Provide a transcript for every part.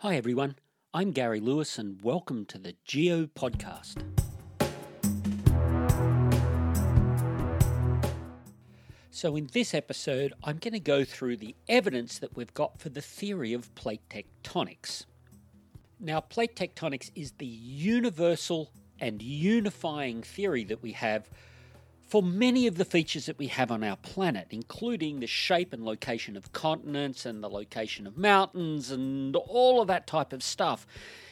Hi, everyone. I'm Gary Lewis, and welcome to the Geo Podcast. So, in this episode, I'm going to go through the evidence that we've got for the theory of plate tectonics. Now, plate tectonics is the universal and unifying theory that we have for many of the features that we have on our planet, including the shape and location of continents and the location of mountains and all of that type of stuff.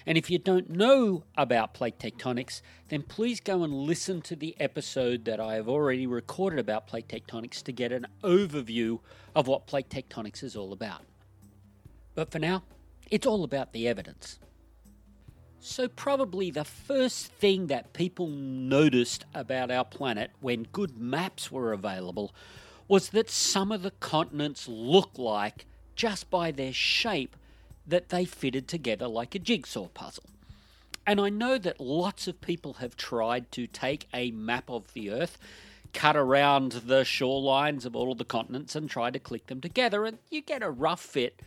And if you don't know about plate tectonics, then please go and listen to the episode that I have already recorded about plate tectonics to get an overview of what plate tectonics is all about. But for now, it's all about the evidence. So, probably the first thing that people noticed about our planet when good maps were available was that some of the continents look like, just by their shape, that they fitted together like a jigsaw puzzle. And I know that lots of people have tried to take a map of the Earth, cut around the shorelines of all of the continents, and try to click them together, and you get a rough fit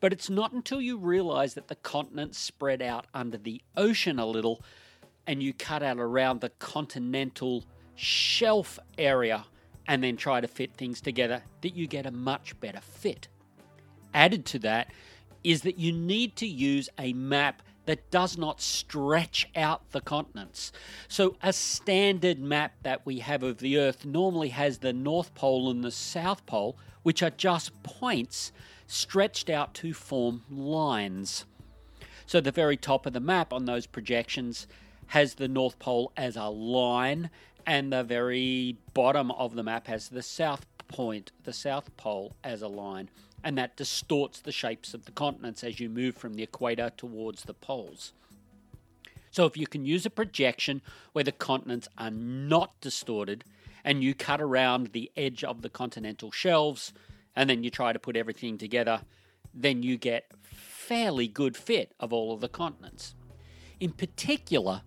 but it's not until you realize that the continents spread out under the ocean a little and you cut out around the continental shelf area and then try to fit things together that you get a much better fit. Added to that is that you need to use a map that does not stretch out the continents. So, a standard map that we have of the Earth normally has the North Pole and the South Pole, which are just points stretched out to form lines. So the very top of the map on those projections has the North Pole as a line, and the very bottom of the map has the South Point, the South Pole, as a line. And that distorts the shapes of the continents as you move from the equator towards the poles. So, if you can use a projection where the continents are not distorted and you cut around the edge of the continental shelves, and then you try to put everything together, then you get fairly good fit of all of the continents. In particular,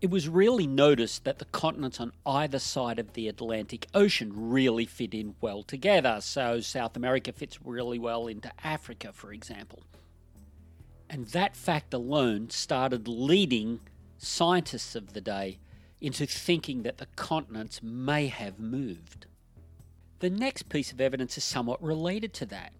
it was really noticed that the continents on either side of the Atlantic Ocean really fit in well together. So, South America fits really well into Africa, for example. And that fact alone started leading scientists of the day into thinking that the continents may have moved. The next piece of evidence is somewhat related to that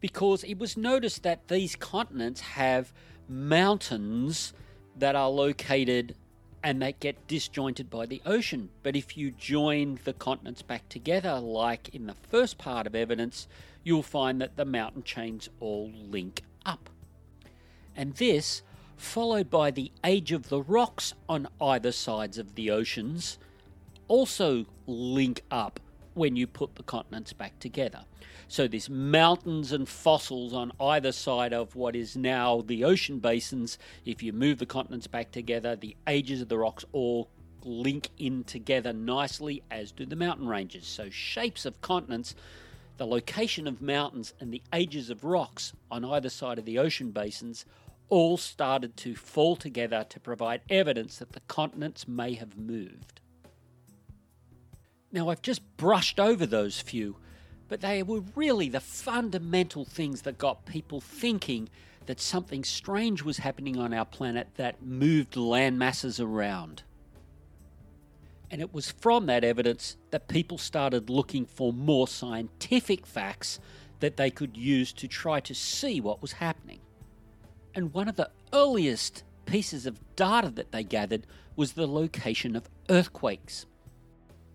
because it was noticed that these continents have mountains that are located and that get disjointed by the ocean. But if you join the continents back together, like in the first part of evidence, you'll find that the mountain chains all link up. And this, followed by the age of the rocks on either sides of the oceans, also link up when you put the continents back together. So there's mountains and fossils on either side of what is now the ocean basins. If you move the continents back together, the ages of the rocks all link in together nicely, as do the mountain ranges. So shapes of continents, the location of mountains, and the ages of rocks on either side of the ocean basins all started to fall together to provide evidence that the continents may have moved. Now, I've just brushed over those few, but they were really the fundamental things that got people thinking that something strange was happening on our planet that moved land masses around. And it was from that evidence that people started looking for more scientific facts that they could use to try to see what was happening. And one of the earliest pieces of data that they gathered was the location of earthquakes.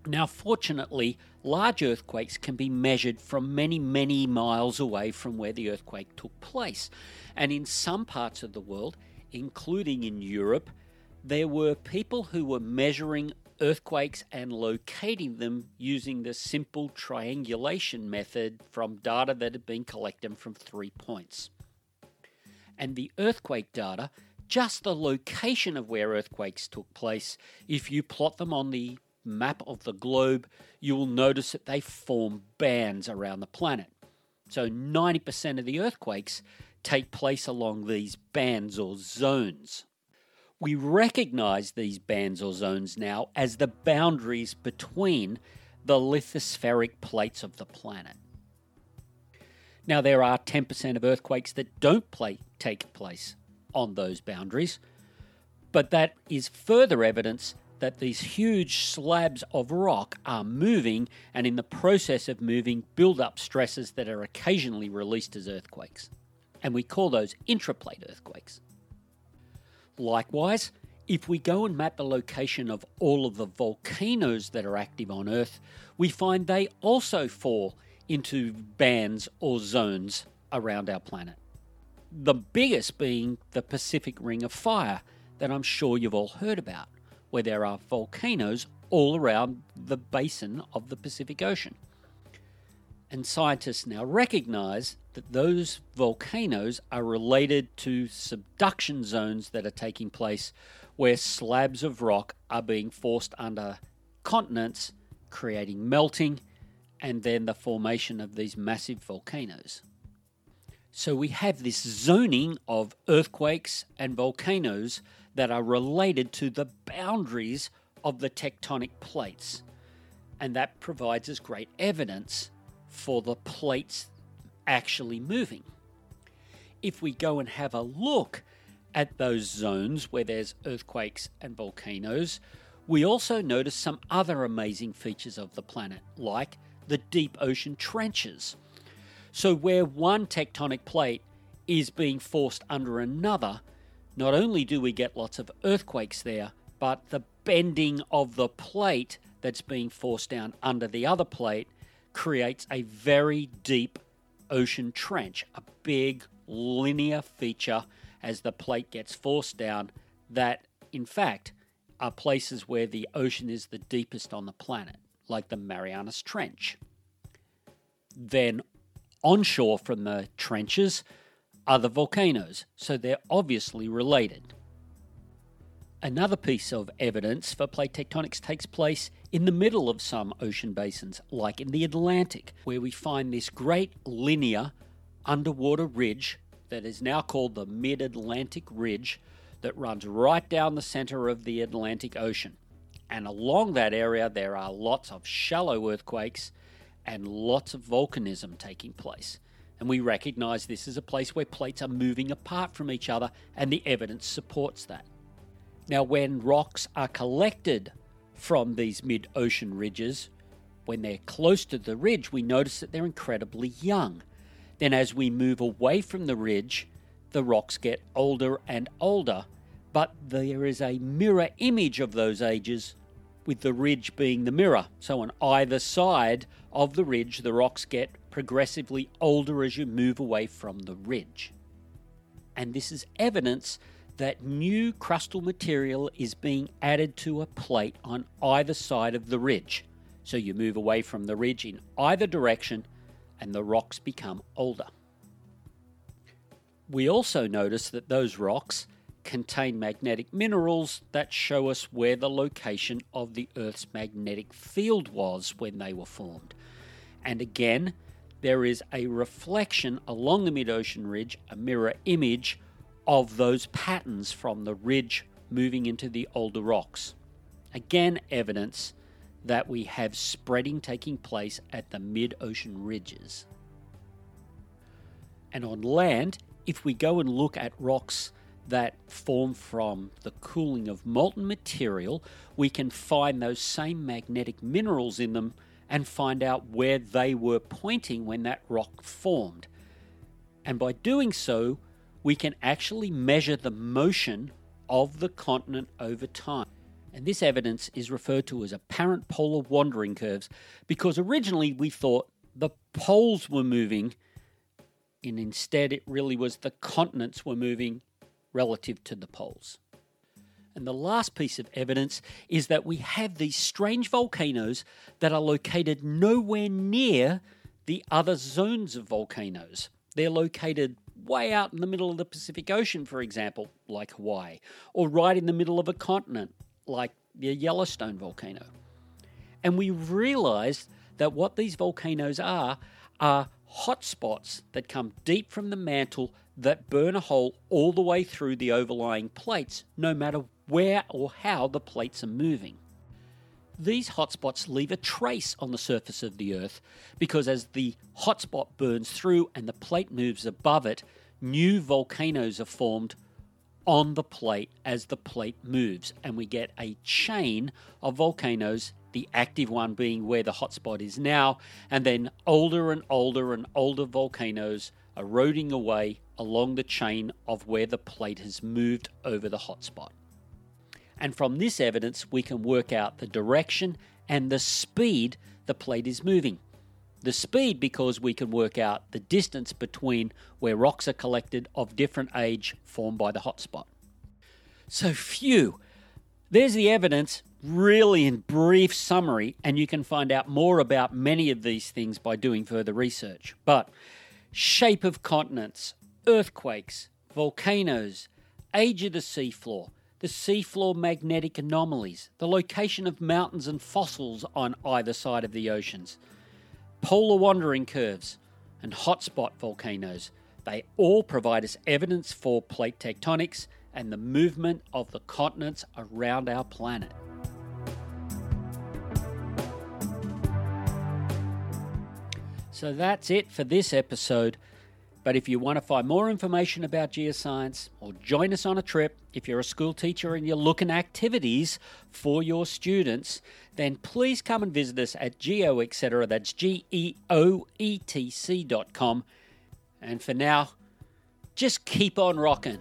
Now, fortunately, large earthquakes can be measured from many, many miles away from where the earthquake took place. And in some parts of the world, including in Europe, there were people who were measuring earthquakes and locating them using the simple triangulation method from data that had been collected from three points. And the earthquake data, just the location of where earthquakes took place, if you plot them on the map of the globe, you will notice that they form bands around the planet. So 90% of the earthquakes take place along these bands or zones. We recognize these bands or zones now as the boundaries between the lithospheric plates of the planet. Now, there are 10% of earthquakes that don't play, take place on those boundaries, but that is further evidence that these huge slabs of rock are moving and, in the process of moving, build up stresses that are occasionally released as earthquakes. And we call those intraplate earthquakes. Likewise, if we go and map the location of all of the volcanoes that are active on Earth, we find they also fall into bands or zones around our planet. The biggest being the Pacific Ring of Fire, that I'm sure you've all heard about, where there are volcanoes all around the basin of the Pacific Ocean. And scientists now recognize that those volcanoes are related to subduction zones that are taking place where slabs of rock are being forced under continents, creating melting and then the formation of these massive volcanoes. So we have this zoning of earthquakes and volcanoes that are related to the boundaries of the tectonic plates. And that provides us great evidence for the plates actually moving. If we go and have a look at those zones where there's earthquakes and volcanoes, we also notice some other amazing features of the planet, like the deep ocean trenches. So, where one tectonic plate is being forced under another, not only do we get lots of earthquakes there, but the bending of the plate that's being forced down under the other plate creates a very deep ocean trench, a big linear feature as the plate gets forced down that, in fact, are places where the ocean is the deepest on the planet, like the Marianas Trench. Then, onshore from the trenches the volcanoes, so they're obviously related. Another piece of evidence for plate tectonics takes place in the middle of some ocean basins, like in the Atlantic, where we find this great linear underwater ridge that is now called the Mid Atlantic Ridge that runs right down the center of the Atlantic Ocean. And along that area, there are lots of shallow earthquakes and lots of volcanism taking place. And we recognize this as a place where plates are moving apart from each other, and the evidence supports that. Now, when rocks are collected from these mid ocean ridges, when they're close to the ridge, we notice that they're incredibly young. Then, as we move away from the ridge, the rocks get older and older, but there is a mirror image of those ages, with the ridge being the mirror. So, on either side of the ridge, the rocks get progressively older as you move away from the ridge. And this is evidence that new crustal material is being added to a plate on either side of the ridge. So you move away from the ridge in either direction and the rocks become older. We also notice that those rocks contain magnetic minerals that show us where the location of the Earth's magnetic field was when they were formed. And again, there is a reflection along the mid ocean ridge, a mirror image of those patterns from the ridge moving into the older rocks. Again, evidence that we have spreading taking place at the mid ocean ridges. And on land, if we go and look at rocks that form from the cooling of molten material, we can find those same magnetic minerals in them and find out where they were pointing when that rock formed. And by doing so, we can actually measure the motion of the continent over time. And this evidence is referred to as apparent polar wandering curves because originally we thought the poles were moving, and instead it really was the continents were moving relative to the poles. And the last piece of evidence is that we have these strange volcanoes that are located nowhere near the other zones of volcanoes. They're located way out in the middle of the Pacific Ocean, for example, like Hawaii, or right in the middle of a continent, like the Yellowstone volcano. And we realized that what these volcanoes are are hotspots that come deep from the mantle that burn a hole all the way through the overlying plates, no matter where or how the plates are moving. these hotspots leave a trace on the surface of the Earth because as the hotspot burns through and the plate moves above it, new volcanoes are formed on the plate as the plate moves, and we get a chain of volcanoes, the active one being where the hotspot is now, and then older and older and older volcanoes eroding away along the chain of where the plate has moved over the hotspot. And from this evidence, we can work out the direction and the speed the plate is moving. The speed because we can work out the distance between where rocks are collected of different age formed by the hotspot. So, phew, there's the evidence, really in brief summary, and you can find out more about many of these things by doing further research. But shape of continents, earthquakes, volcanoes, age of the seafloor, the seafloor magnetic anomalies, the location of mountains and fossils on either side of the oceans polar wandering curves, and hotspot volcanoes. They all provide us evidence for plate tectonics and the movement of the continents around our planet. So that's it for this episode. But if you want to find more information about geoscience or join us on a trip, if you're a school teacher and you're looking activities for your students, then please come and visit us at geo etc. That's G E O E T C dot com. And for now, just keep on rocking.